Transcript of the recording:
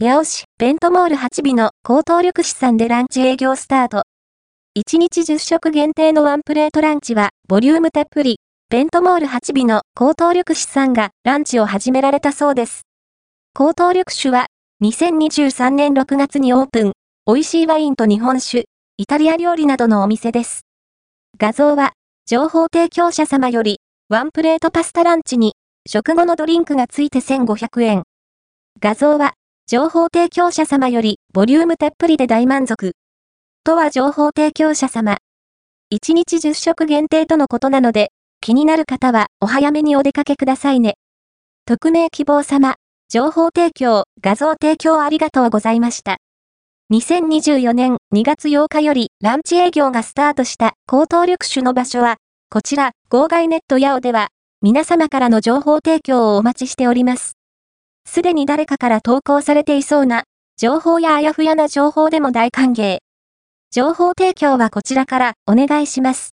八尾市、ベントモール8尾の高等緑市さんでランチ営業スタート。1日10食限定のワンプレートランチは、ボリュームたっぷり、ベントモール8尾の高等緑市さんがランチを始められたそうです。高等緑酒は、2023年6月にオープン、美味しいワインと日本酒、イタリア料理などのお店です。画像は、情報提供者様より、ワンプレートパスタランチに、食後のドリンクがついて1500円。画像は、情報提供者様より、ボリュームたっぷりで大満足。とは情報提供者様。1日10食限定とのことなので、気になる方はお早めにお出かけくださいね。匿名希望様、情報提供、画像提供ありがとうございました。2024年2月8日よりランチ営業がスタートした高等緑種の場所は、こちら、号外ネットヤオでは、皆様からの情報提供をお待ちしております。すでに誰かから投稿されていそうな、情報やあやふやな情報でも大歓迎。情報提供はこちらからお願いします。